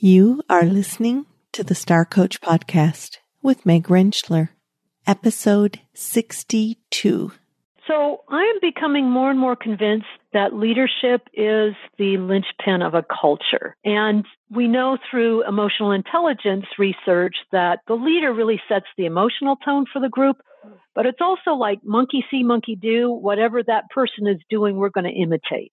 You are listening to the Star Coach Podcast with Meg Rentschler, episode 62. So I am becoming more and more convinced that leadership is the linchpin of a culture. And we know through emotional intelligence research that the leader really sets the emotional tone for the group. But it's also like monkey see, monkey do. Whatever that person is doing, we're going to imitate.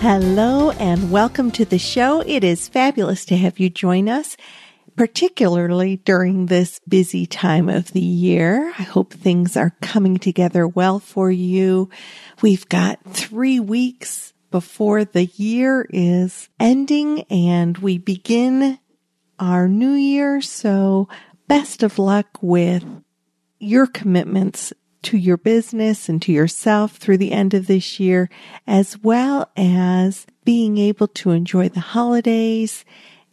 Hello and welcome to the show. It is fabulous to have you join us, particularly during this busy time of the year. I hope things are coming together well for you. We've got three weeks before the year is ending and we begin our new year. So best of luck with your commitments to your business and to yourself through the end of this year, as well as being able to enjoy the holidays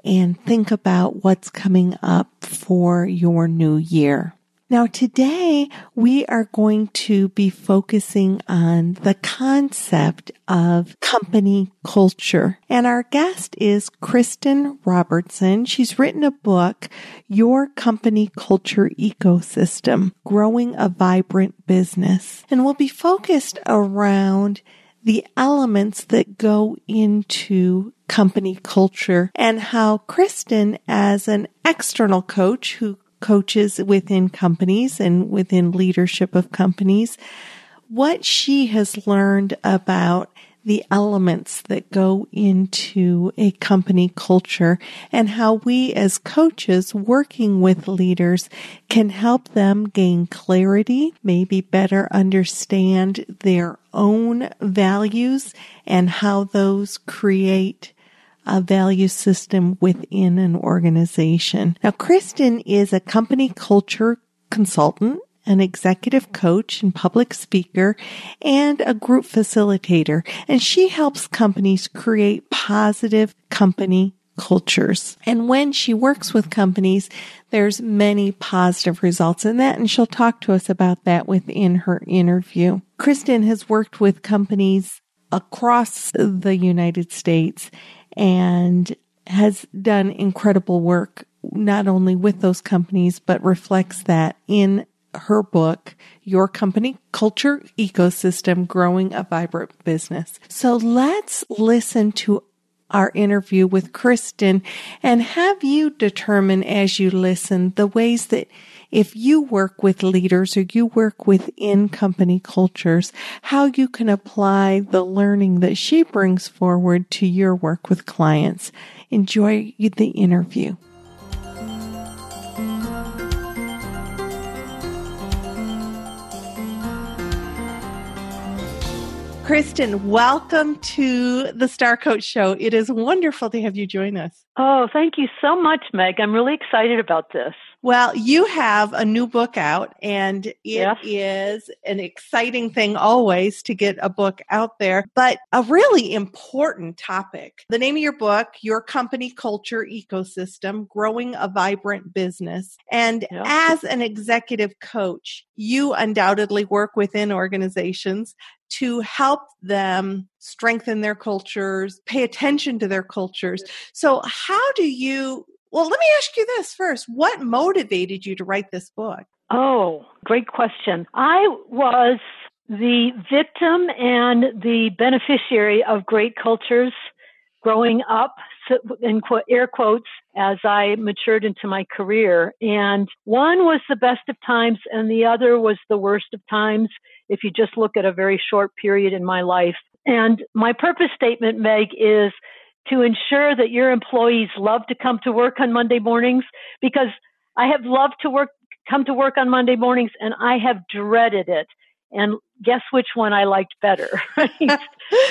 and think about what's coming up for your new year. Now today we are going to be focusing on the concept of company culture. And our guest is Kristen Robertson. She's written a book, Your Company Culture Ecosystem, Growing a Vibrant Business. And we'll be focused around the elements that go into company culture and how Kristen, as an external coach who coaches within companies and within leadership of companies, what she has learned about the elements that go into a company culture and how we as coaches working with leaders can help them gain clarity, maybe better understand their own values and how those create a value system within an organization. Now, Kristen is a company culture consultant an executive coach and public speaker and a group facilitator. And she helps companies create positive company cultures. And when she works with companies, there's many positive results in that. And she'll talk to us about that within her interview. Kristen has worked with companies across the United States and has done incredible work not only with those companies, but reflects that in her book, Your Company Culture Ecosystem Growing a Vibrant Business. So let's listen to our interview with Kristen and have you determine as you listen the ways that if you work with leaders or you work within company cultures, how you can apply the learning that she brings forward to your work with clients. Enjoy the interview. Kristen, welcome to the Star Coach Show. It is wonderful to have you join us. Oh, thank you so much, Meg. I'm really excited about this. Well, you have a new book out, and it yes. is an exciting thing always to get a book out there, but a really important topic. The name of your book, Your Company Culture Ecosystem Growing a Vibrant Business. And as an executive coach, you undoubtedly work within organizations to help them strengthen their cultures, pay attention to their cultures. So, how do you well, let me ask you this first. What motivated you to write this book? Oh, great question. I was the victim and the beneficiary of great cultures growing up in air quotes as I matured into my career. And one was the best of times and the other was the worst of times if you just look at a very short period in my life. And my purpose statement, Meg, is to ensure that your employees love to come to work on Monday mornings because I have loved to work, come to work on Monday mornings and I have dreaded it. And guess which one I liked better, right?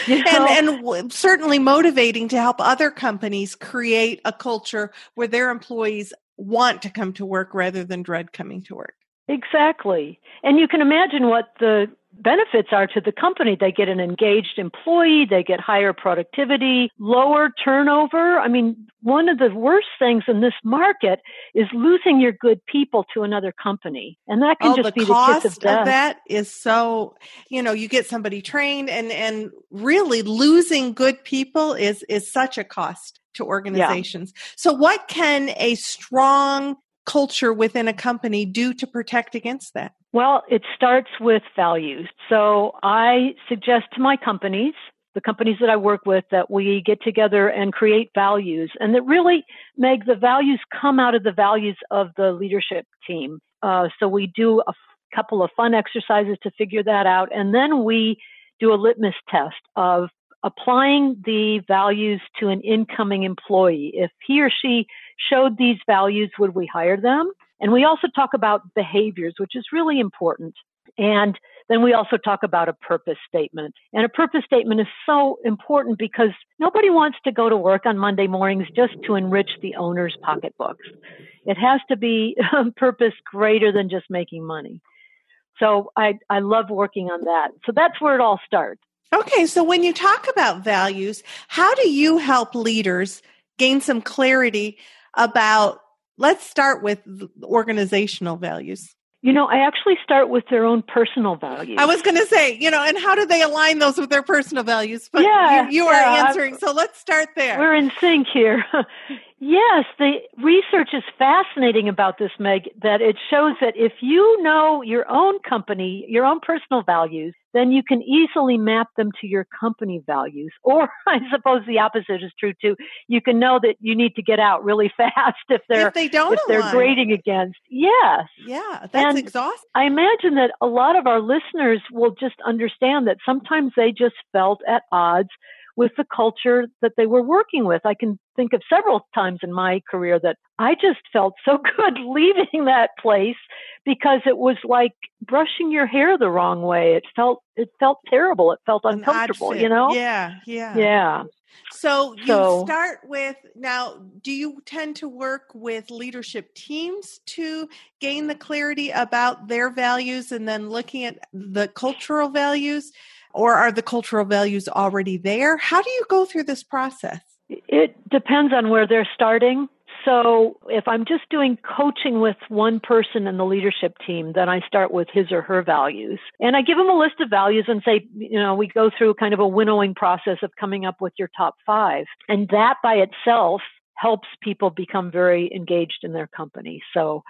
you know? and, and certainly motivating to help other companies create a culture where their employees want to come to work rather than dread coming to work. Exactly. And you can imagine what the benefits are to the company. They get an engaged employee, they get higher productivity, lower turnover. I mean, one of the worst things in this market is losing your good people to another company. And that can oh, just the be cost the kiss of death. Of that is so, you know, you get somebody trained and and really losing good people is is such a cost to organizations. Yeah. So what can a strong culture within a company do to protect against that? Well, it starts with values. So I suggest to my companies, the companies that I work with, that we get together and create values and that really make the values come out of the values of the leadership team. Uh, so we do a couple of fun exercises to figure that out. And then we do a litmus test of applying the values to an incoming employee. If he or she showed these values, would we hire them? And we also talk about behaviors, which is really important. And then we also talk about a purpose statement. And a purpose statement is so important because nobody wants to go to work on Monday mornings just to enrich the owner's pocketbooks. It has to be a purpose greater than just making money. So I, I love working on that. So that's where it all starts. Okay, so when you talk about values, how do you help leaders gain some clarity about, let's start with organizational values? You know, I actually start with their own personal values. I was going to say, you know, and how do they align those with their personal values? But yeah, you, you yeah, are answering. so let's start there. We're in sync here. yes, the research is fascinating about this, Meg, that it shows that if you know your own company, your own personal values, then you can easily map them to your company values. Or I suppose the opposite is true too. You can know that you need to get out really fast if they're if they don't if they're grading against. Yes. Yeah, that's and exhausting. I imagine that a lot of our listeners will just understand that sometimes they just felt at odds with the culture that they were working with. I can think of several times in my career that I just felt so good leaving that place because it was like brushing your hair the wrong way. It felt it felt terrible. It felt uncomfortable, you know? Yeah, yeah. Yeah. So you so, start with now do you tend to work with leadership teams to gain the clarity about their values and then looking at the cultural values? or are the cultural values already there? How do you go through this process? It depends on where they're starting. So if I'm just doing coaching with one person in the leadership team, then I start with his or her values. And I give them a list of values and say, you know, we go through kind of a winnowing process of coming up with your top five. And that by itself helps people become very engaged in their company. So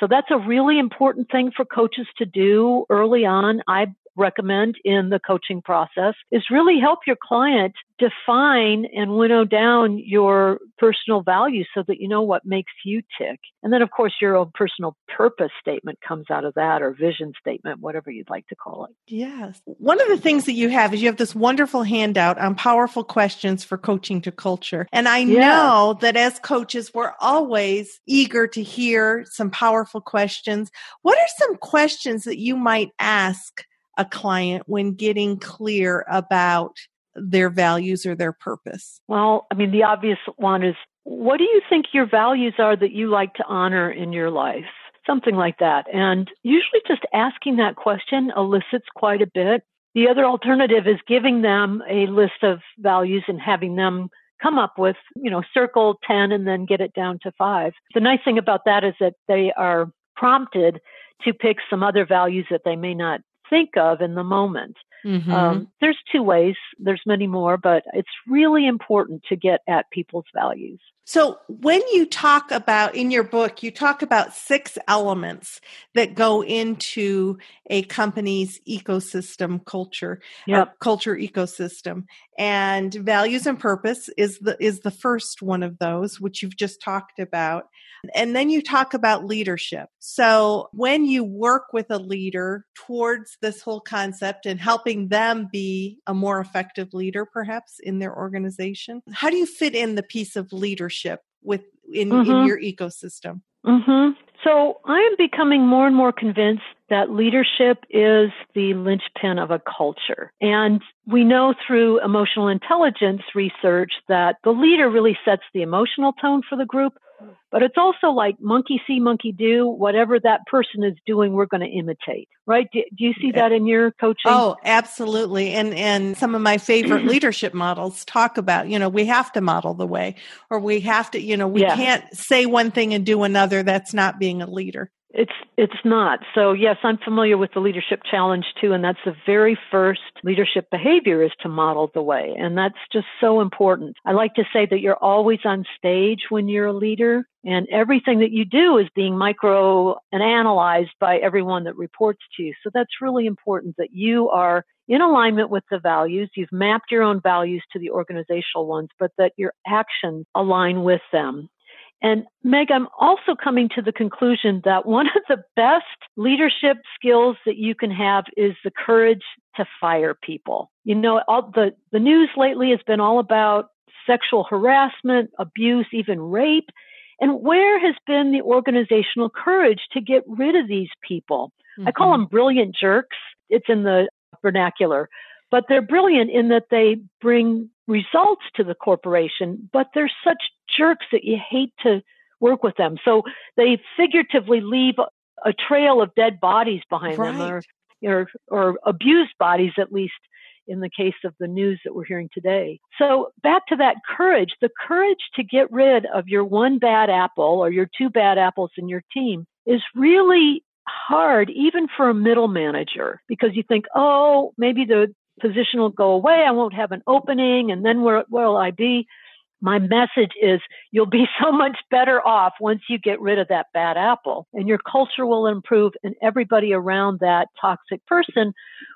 so that's a really important thing for coaches to do early on. I recommend in the coaching process is really help your client define and winnow down your personal values so that you know what makes you tick. And then, of course, your own personal purpose statement comes out of that or vision statement, whatever you'd like to call it. Yes. One of the things that you have is you have this wonderful handout on powerful questions for coaching to culture. And I yeah. know that as coaches, we're always eager to hear some powerful questions. What are some questions that you might ask a client when getting clear about their values or their purpose? Well, I mean, the obvious one is what do you think your values are that you like to honor in your life? Something like that. And usually just asking that question elicits quite a bit. The other alternative is giving them a list of values and having them come up with, you know, circle 10 and then get it down to five. The nice thing about that is that they are prompted to pick some other values that they may not think of in the moment. Mm-hmm. Um, there's two ways, there's many more, but it's really important to get at people's values. So, when you talk about in your book, you talk about six elements that go into a company's ecosystem culture, uh, yep. culture ecosystem, and values and purpose is the is the first one of those, which you've just talked about. And then you talk about leadership. So when you work with a leader towards this whole concept and helping them be a more effective leader, perhaps in their organization, how do you fit in the piece of leadership with in, mm-hmm. in your ecosystem? Mm-hmm. So I am becoming more and more convinced that leadership is the linchpin of a culture. And we know through emotional intelligence research that the leader really sets the emotional tone for the group, but it's also like monkey see, monkey do. Whatever that person is doing, we're going to imitate, right? Do, do, you see that in your coaching? Oh, absolutely. And and some of my favorite leadership models talk about, you know, we have to model the way, or we have to, you know, we yeah. can't say one thing and do another. That's not being a leader. It's it's not. So yes, I'm familiar with the leadership challenge too, and that's the very first leadership behavior is to model the way, and that's just so important. I like to say that you're always on stage when you're a leader, and everything that you do is being micro and analyzed by everyone that reports to you. So that's really important that you are in alignment with the values. You've mapped your own values to the organizational ones, but that your actions align with them. And Meg, I'm also coming to the conclusion that one of the best leadership skills that you can have is the courage to fire people. You know, all the, the news lately has been all about sexual harassment, abuse, even rape. And where has been the organizational courage to get rid of these people? Mm-hmm. I call mm-hmm. them brilliant jerks. It's in the vernacular, but they're brilliant in that they bring results to the corporation, but they're such jerks that you hate to work with them. So they figuratively leave a trail of dead bodies behind right. them or, or, or abused bodies at least in the case of the news that we're hearing today. So back to that courage, the courage to get rid of your one bad apple or your two bad apples in your team is really hard even for a middle manager because you think, oh, maybe the position will go away. I won't have an opening. And then where, where will I be? My message is you'll be so much better off once you get rid of that bad apple and your culture will improve and everybody around that toxic person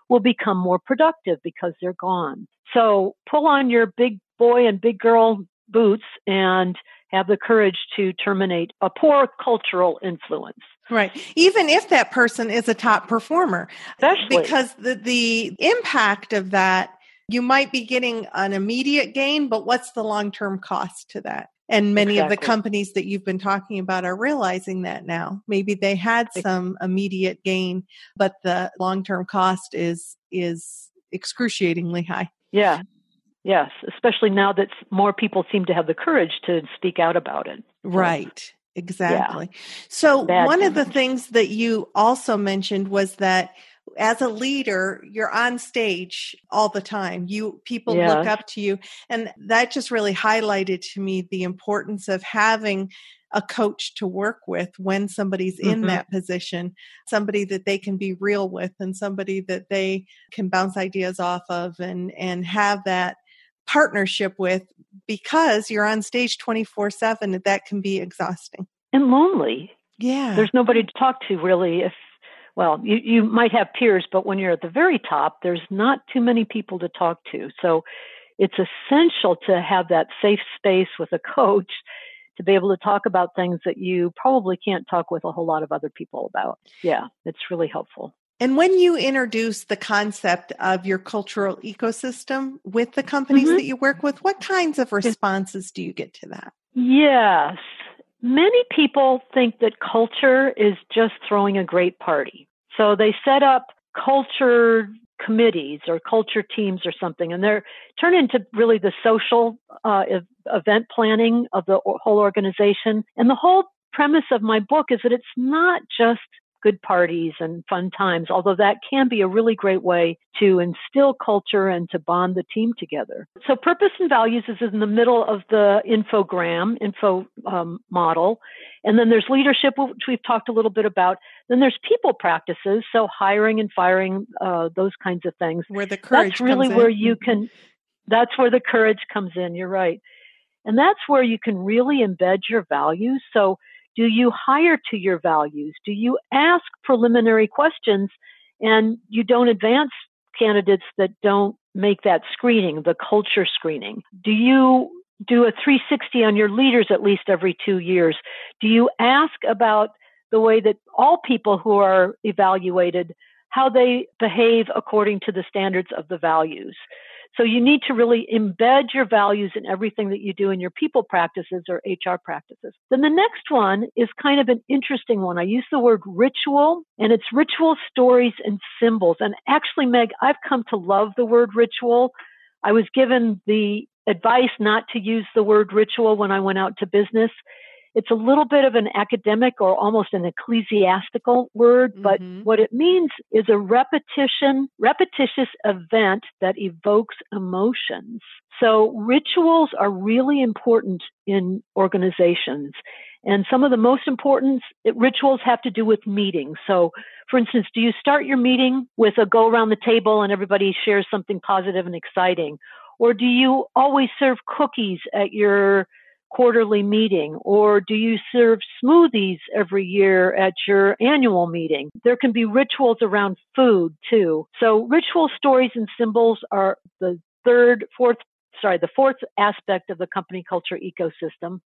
will become more productive because they're gone. So pull on your big boy and big girl boots and have the courage to terminate a poor cultural influence. Right. Even if that person is a top performer. Especially. Because the, the impact of that, you might be getting an immediate gain, but what's the long term cost to that? And many exactly. of the companies that you've been talking about are realizing that now. Maybe they had some immediate gain, but the long term cost is is excruciatingly high. Yeah. Yes, especially now that more people seem to have the courage to speak out about it. Right. Exactly. Yeah. So, Bad one of the things that you also mentioned was that as a leader, you're on stage all the time. You people yes. look up to you, and that just really highlighted to me the importance of having a coach to work with when somebody's mm-hmm. in that position, somebody that they can be real with and somebody that they can bounce ideas off of and and have that partnership with because you're on stage 24 7 that can be exhausting. And lonely. Yeah. There's nobody to talk to really if well you, you might have peers but when you're at the very top there's not too many people to talk to. So it's essential to have that safe space with a coach to be able to talk about things that you probably can't talk with a whole lot of other people about. Yeah it's really helpful and when you introduce the concept of your cultural ecosystem with the companies mm-hmm. that you work with, what kinds of responses do you get to that? Yes. Many people think that culture is just throwing a great party. So they set up culture committees or culture teams or something, and they're turn into really the social uh, event planning of the whole organization. And the whole premise of my book is that it's not just good parties and fun times, although that can be a really great way to instill culture and to bond the team together. So purpose and values is in the middle of the infogram, info um, model. And then there's leadership, which we've talked a little bit about. Then there's people practices, so hiring and firing, uh, those kinds of things. Where the courage That's really where you can, that's where the courage comes in. You're right. And that's where you can really embed your values. So do you hire to your values? Do you ask preliminary questions and you don't advance candidates that don't make that screening, the culture screening? Do you do a 360 on your leaders at least every two years? Do you ask about the way that all people who are evaluated, how they behave according to the standards of the values? So you need to really embed your values in everything that you do in your people practices or HR practices. Then the next one is kind of an interesting one. I use the word ritual and it's ritual stories and symbols. And actually, Meg, I've come to love the word ritual. I was given the advice not to use the word ritual when I went out to business. It's a little bit of an academic or almost an ecclesiastical word, but mm-hmm. what it means is a repetition, repetitious event that evokes emotions. So rituals are really important in organizations. And some of the most important rituals have to do with meetings. So, for instance, do you start your meeting with a go around the table and everybody shares something positive and exciting? Or do you always serve cookies at your quarterly meeting? Or do you serve smoothies every year at your annual meeting? There can be rituals around food too. So ritual stories and symbols are the third, fourth, sorry, the fourth aspect of the company culture ecosystem.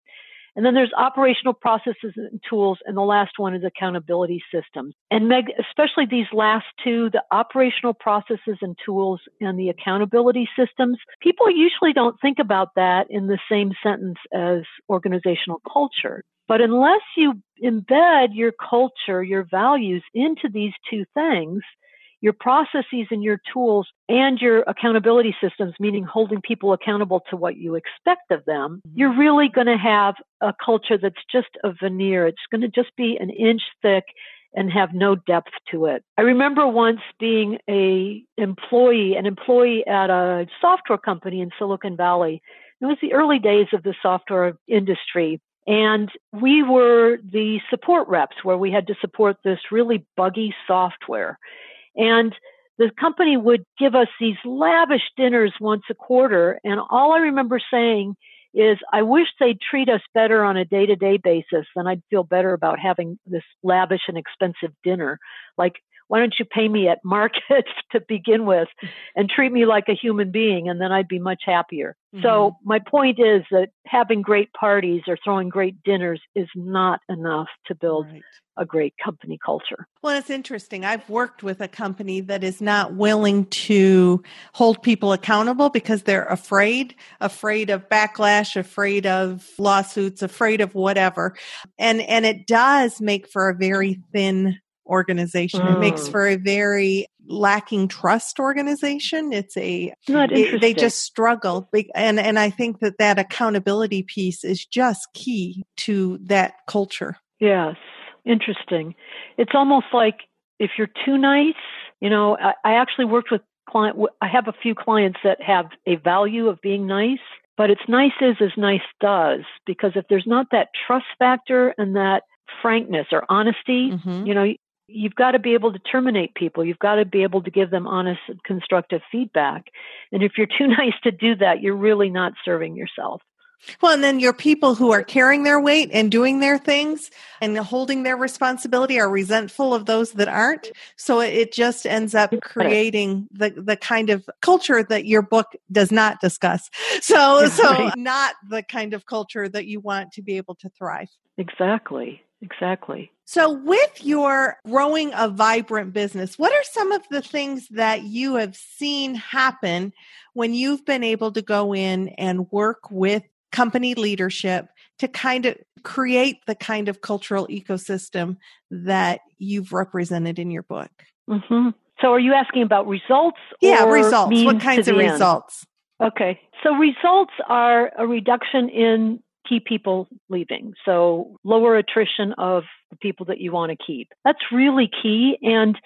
And then there's operational processes and tools. And the last one is accountability systems. And Meg, especially these last two, the operational processes and tools and the accountability systems, people usually don't think about that in the same sentence as organizational culture. But unless you embed your culture, your values into these two things, your processes and your tools and your accountability systems, meaning holding people accountable to what you expect of them, mm-hmm. you're really going to have a culture that's just a veneer. It's going to just be an inch thick and have no depth to it. I remember once being a employee, an employee at a software company in Silicon Valley. It was the early days of the software industry. And we were the support reps where we had to support this really buggy software. And the company would give us these lavish dinners once a quarter. And all I remember saying is, I wish they'd treat us better on a day to day basis. Then I'd feel better about having this lavish and expensive dinner. Like, why don't you pay me at market to begin with and treat me like a human being and then I'd be much happier. Mm-hmm. So my point is that having great parties or throwing great dinners is not enough to build right a great company culture. Well, it's interesting. I've worked with a company that is not willing to hold people accountable because they're afraid, afraid of backlash, afraid of lawsuits, afraid of whatever. And and it does make for a very thin organization. Mm. It makes mm. for a very lacking trust organization. It's a it, they just struggle, and and I think that that accountability piece is just key to that culture. Yes, Interesting. It's almost like if you're too nice, you know, I, I actually worked with client. I have a few clients that have a value of being nice, but it's nice is as nice does because if there's not that trust factor and that frankness or honesty, mm-hmm. you know, you've got to be able to terminate people. You've got to be able to give them honest, constructive feedback. And if you're too nice to do that, you're really not serving yourself. Well, and then your people who are carrying their weight and doing their things and holding their responsibility are resentful of those that aren't. So it just ends up creating the, the kind of culture that your book does not discuss. So, so not the kind of culture that you want to be able to thrive. Exactly. Exactly. So, with your growing a vibrant business, what are some of the things that you have seen happen when you've been able to go in and work with company leadership to kind of create the kind of cultural ecosystem that you've represented in your book. Mm-hmm. So, are you asking about results? Yeah, results. What kinds of results? End? Okay. So, results are a reduction in key people leaving. So, lower attrition of the people that you want to keep. That's really key. And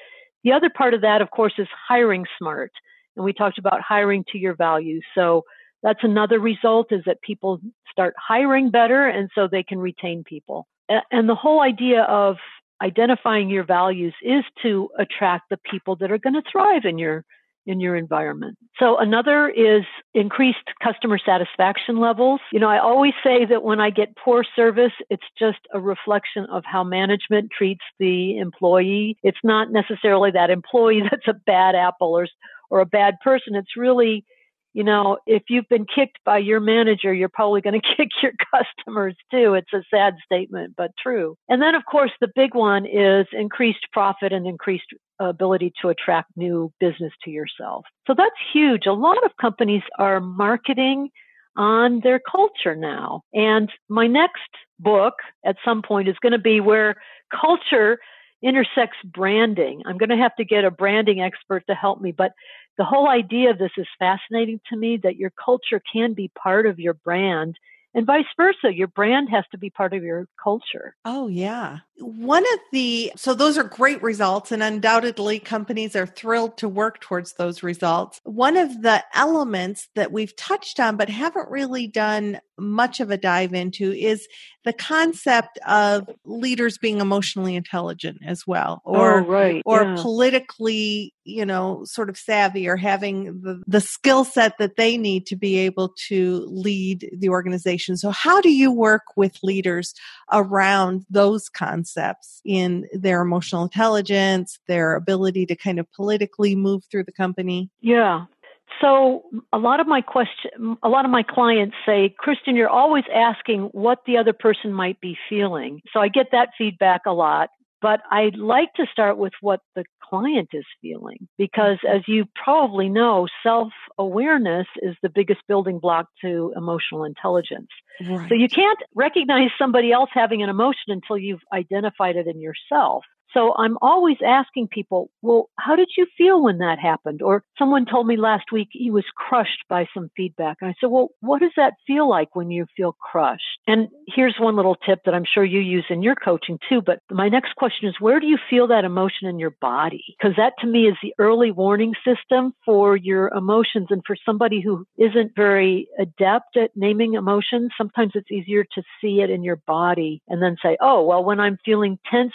the other part of that, of course, is hiring smart. And we talked about hiring to your values. So, that's another result is that people start hiring better and so they can retain people. And the whole idea of identifying your values is to attract the people that are going to thrive in your in your environment. So another is increased customer satisfaction levels. You know, I always say that when I get poor service, it's just a reflection of how management treats the employee. It's not necessarily that employee that's a bad apple or or a bad person. It's really you know, if you've been kicked by your manager, you're probably going to kick your customers too. It's a sad statement, but true. And then, of course, the big one is increased profit and increased ability to attract new business to yourself. So that's huge. A lot of companies are marketing on their culture now. And my next book at some point is going to be where culture intersects branding. I'm going to have to get a branding expert to help me, but the whole idea of this is fascinating to me that your culture can be part of your brand and vice versa. Your brand has to be part of your culture. Oh, yeah. One of the, so those are great results, and undoubtedly companies are thrilled to work towards those results. One of the elements that we've touched on but haven't really done much of a dive into is the concept of leaders being emotionally intelligent as well or oh, right. or yeah. politically you know sort of savvy or having the, the skill set that they need to be able to lead the organization so how do you work with leaders around those concepts in their emotional intelligence their ability to kind of politically move through the company yeah so a lot of my question, a lot of my clients say, Kristen, you're always asking what the other person might be feeling. So I get that feedback a lot. But I'd like to start with what the client is feeling because as you probably know, self awareness is the biggest building block to emotional intelligence. Right. So you can't recognize somebody else having an emotion until you've identified it in yourself. So I'm always asking people, well, how did you feel when that happened? Or someone told me last week he was crushed by some feedback. And I said, well, what does that feel like when you feel crushed? And here's one little tip that I'm sure you use in your coaching too. But my next question is, where do you feel that emotion in your body? Because that to me is the early warning system for your emotions. And for somebody who isn't very adept at naming emotions, sometimes it's easier to see it in your body and then say, oh, well, when I'm feeling tense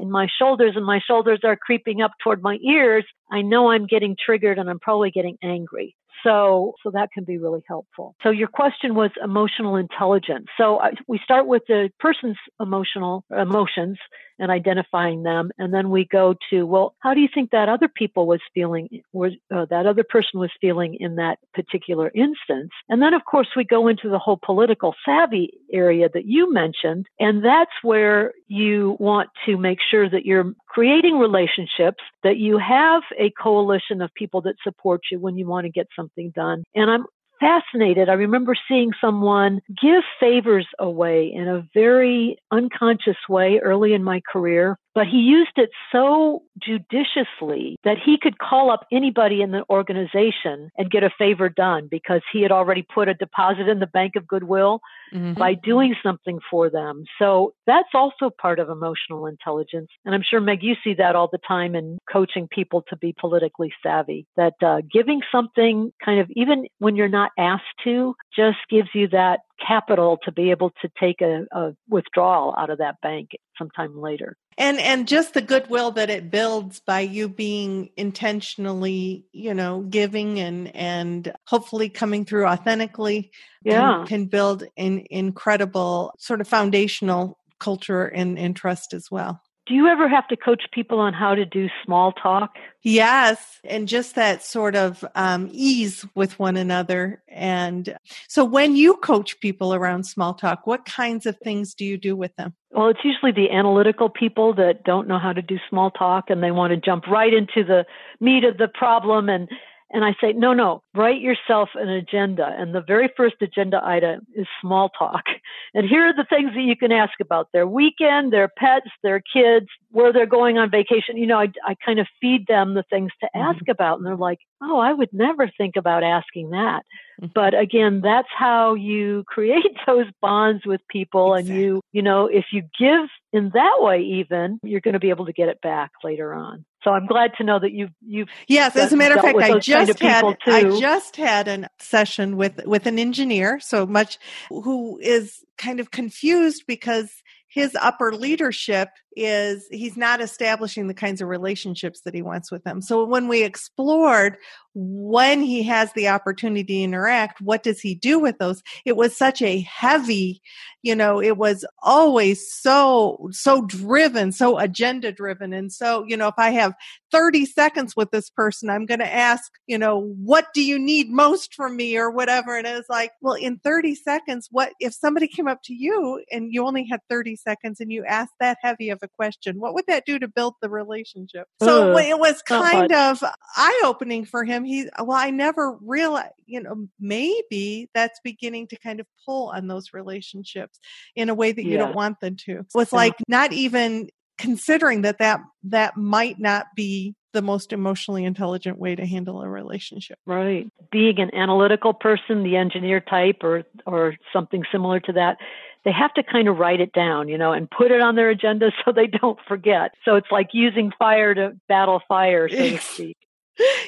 in my shoulders and my shoulders are creeping up toward my ears, I know I'm getting triggered and I'm probably getting angry. So, so that can be really helpful. So your question was emotional intelligence. So I, we start with the person's emotional emotions and identifying them. And then we go to, well, how do you think that other people was feeling, was, uh, that other person was feeling in that particular instance? And then, of course, we go into the whole political savvy area that you mentioned. And that's where you want to make sure that you're creating relationships, that you have a coalition of people that support you when you want to get something done. And I'm fascinated. I remember seeing someone give favors away in a very unconscious way early in my career, but he used it so judiciously that he could call up anybody in the organization and get a favor done because he had already put a deposit in the bank of goodwill mm-hmm. by doing something for them. So that's also part of emotional intelligence. And I'm sure, Meg, you see that all the time in coaching people to be politically savvy, that uh, giving something kind of, even when you're not asked to, just gives you that capital to be able to take a, a withdrawal out of that bank sometime later. And and just the goodwill that it builds by you being intentionally you know giving and and hopefully coming through authentically yeah. can, build an incredible sort of foundational culture and, and trust as well do you ever have to coach people on how to do small talk? Yes, and just that sort of um, ease with one another. And so, when you coach people around small talk, what kinds of things do you do with them? Well, it's usually the analytical people that don't know how to do small talk and they want to jump right into the meat of the problem and and I say, no, no, write yourself an agenda. And the very first agenda item is small talk. And here are the things that you can ask about their weekend, their pets, their kids, where they're going on vacation. You know, I, I kind of feed them the things to mm-hmm. ask about. And they're like, oh, I would never think about asking that. Mm-hmm. But again, that's how you create those bonds with people. Exactly. And you, you know, if you give in that way, even, you're going to be able to get it back later on. So I'm glad to know that you've you've yes. As a matter of fact, I just kind of had I just had a session with with an engineer, so much who is kind of confused because his upper leadership is he's not establishing the kinds of relationships that he wants with them. So when we explored when he has the opportunity to interact, what does he do with those? It was such a heavy, you know, it was always so, so driven, so agenda driven. And so, you know, if I have 30 seconds with this person, I'm going to ask, you know, what do you need most from me or whatever? And it's like, well, in 30 seconds, what if somebody came up to you and you only had 30 seconds and you asked that heavy of a question, what would that do to build the relationship? So uh, it was kind of eye opening for him. He, well, I never realized, you know, maybe that's beginning to kind of pull on those relationships in a way that you yeah. don't want them to. It's like not even considering that that that might not be the most emotionally intelligent way to handle a relationship. Right. Being an analytical person, the engineer type or or something similar to that, they have to kind of write it down, you know, and put it on their agenda so they don't forget. So it's like using fire to battle fire, so to speak.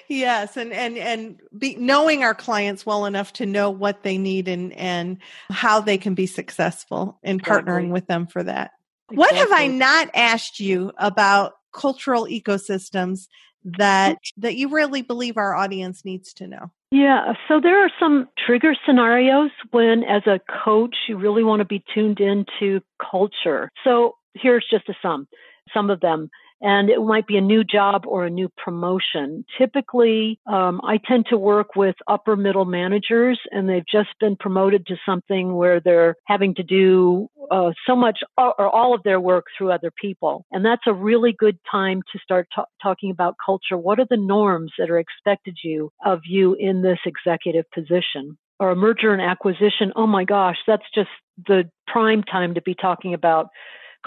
yes and and and be, knowing our clients well enough to know what they need and and how they can be successful in partnering with them for that exactly. what have i not asked you about cultural ecosystems that that you really believe our audience needs to know? Yeah, so there are some trigger scenarios when as a coach you really want to be tuned into culture. So here's just a sum. Some of them and it might be a new job or a new promotion. Typically, um, I tend to work with upper middle managers, and they've just been promoted to something where they're having to do uh, so much or all of their work through other people. And that's a really good time to start t- talking about culture. What are the norms that are expected you of you in this executive position? Or a merger and acquisition, oh my gosh, that's just the prime time to be talking about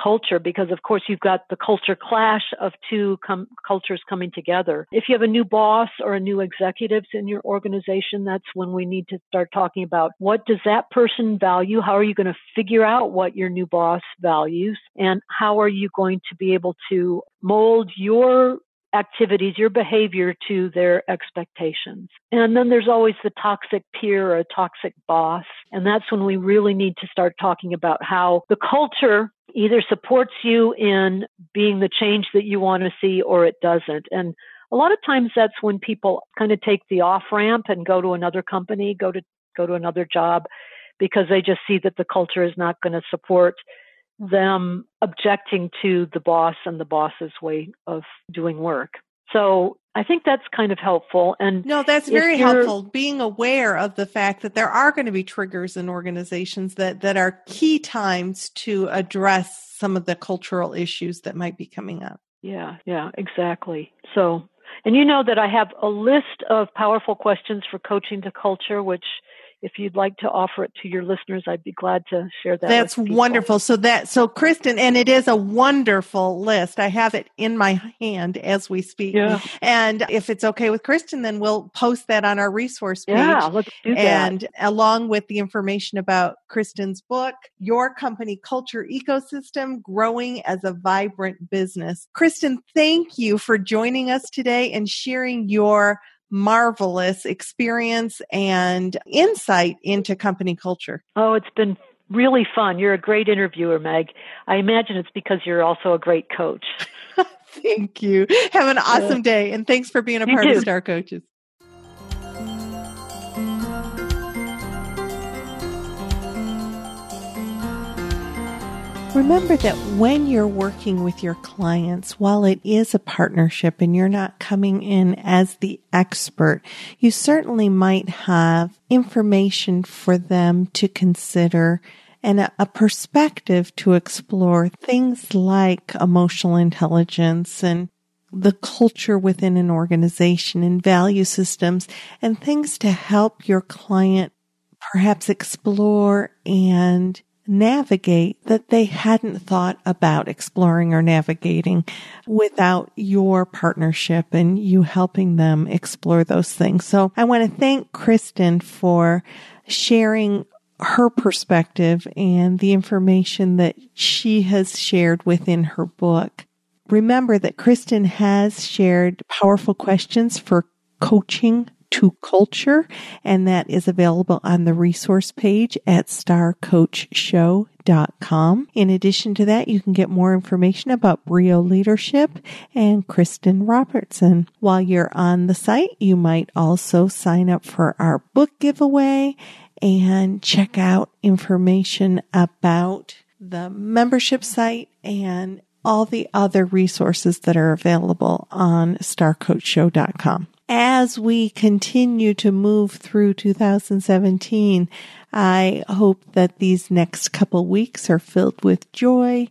culture because of course you've got the culture clash of two com- cultures coming together. If you have a new boss or a new executives in your organization, that's when we need to start talking about what does that person value? How are you going to figure out what your new boss values? And how are you going to be able to mold your activities, your behavior to their expectations. And then there's always the toxic peer or a toxic boss. And that's when we really need to start talking about how the culture either supports you in being the change that you want to see or it doesn't. And a lot of times that's when people kind of take the off ramp and go to another company, go to go to another job because they just see that the culture is not going to support them objecting to the boss and the boss's way of doing work. So I think that's kind of helpful. And no, that's very helpful. Being aware of the fact that there are going to be triggers in organizations that, that are key times to address some of the cultural issues that might be coming up. Yeah, yeah, exactly. So, and you know that I have a list of powerful questions for coaching the culture, which if you'd like to offer it to your listeners, I'd be glad to share that. That's wonderful. So that, so Kristen, and it is a wonderful list. I have it in my hand as we speak. Yeah. And if it's okay with Kristen, then we'll post that on our resource page. Yeah, let's do that. And along with the information about Kristen's book, Your Company Culture Ecosystem, Growing as a Vibrant Business. Kristen, thank you for joining us today and sharing your marvelous experience and insight into company culture. Oh, it's been really fun. You're a great interviewer, Meg. I imagine it's because you're also a great coach. Thank you. Have an awesome day and thanks for being a part of Star Coaches. Remember that when you're working with your clients, while it is a partnership and you're not coming in as the expert, you certainly might have information for them to consider and a, perspective to explore things like emotional intelligence and the culture within an organization and value systems and things to help your client perhaps explore and navigate that they hadn't thought about exploring or navigating without your partnership and you helping them explore those things. So I want to thank Kristen for sharing her perspective and the information that she has shared within her book. Remember that Kristen has shared powerful questions for coaching to culture, and that is available on the resource page at starcoachshow.com. In addition to that, you can get more information about Brio Leadership and Kristen Robertson. While you're on the site, you might also sign up for our book giveaway and check out information about the membership site and all the other resources that are available on starcoachshow.com as we continue to move through 2017, I hope that these next couple weeks are filled with joy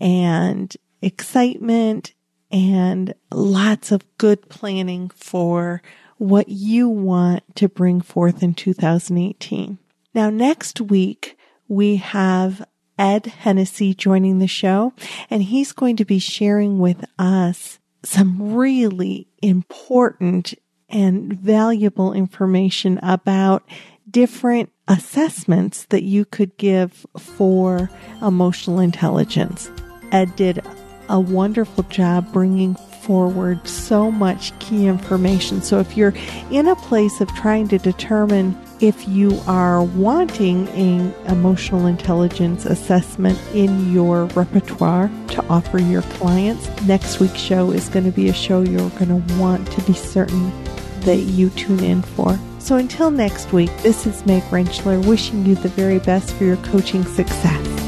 and excitement and lots of good planning for what you want to bring forth in 2018. Now, next week, we have Ed Hennessy joining the show, and he's going to be sharing with us some really important and valuable information about different assessments that you could give for emotional intelligence. Ed did a wonderful job bringing forward so much key information. So if you're in a place of trying to determine if you are wanting an emotional intelligence assessment in your repertoire to offer your clients, next week's show is going to be a show you're going to want to be certain that you tune in for. So until next week, this is Meg Rentschler wishing you the very best for your coaching success.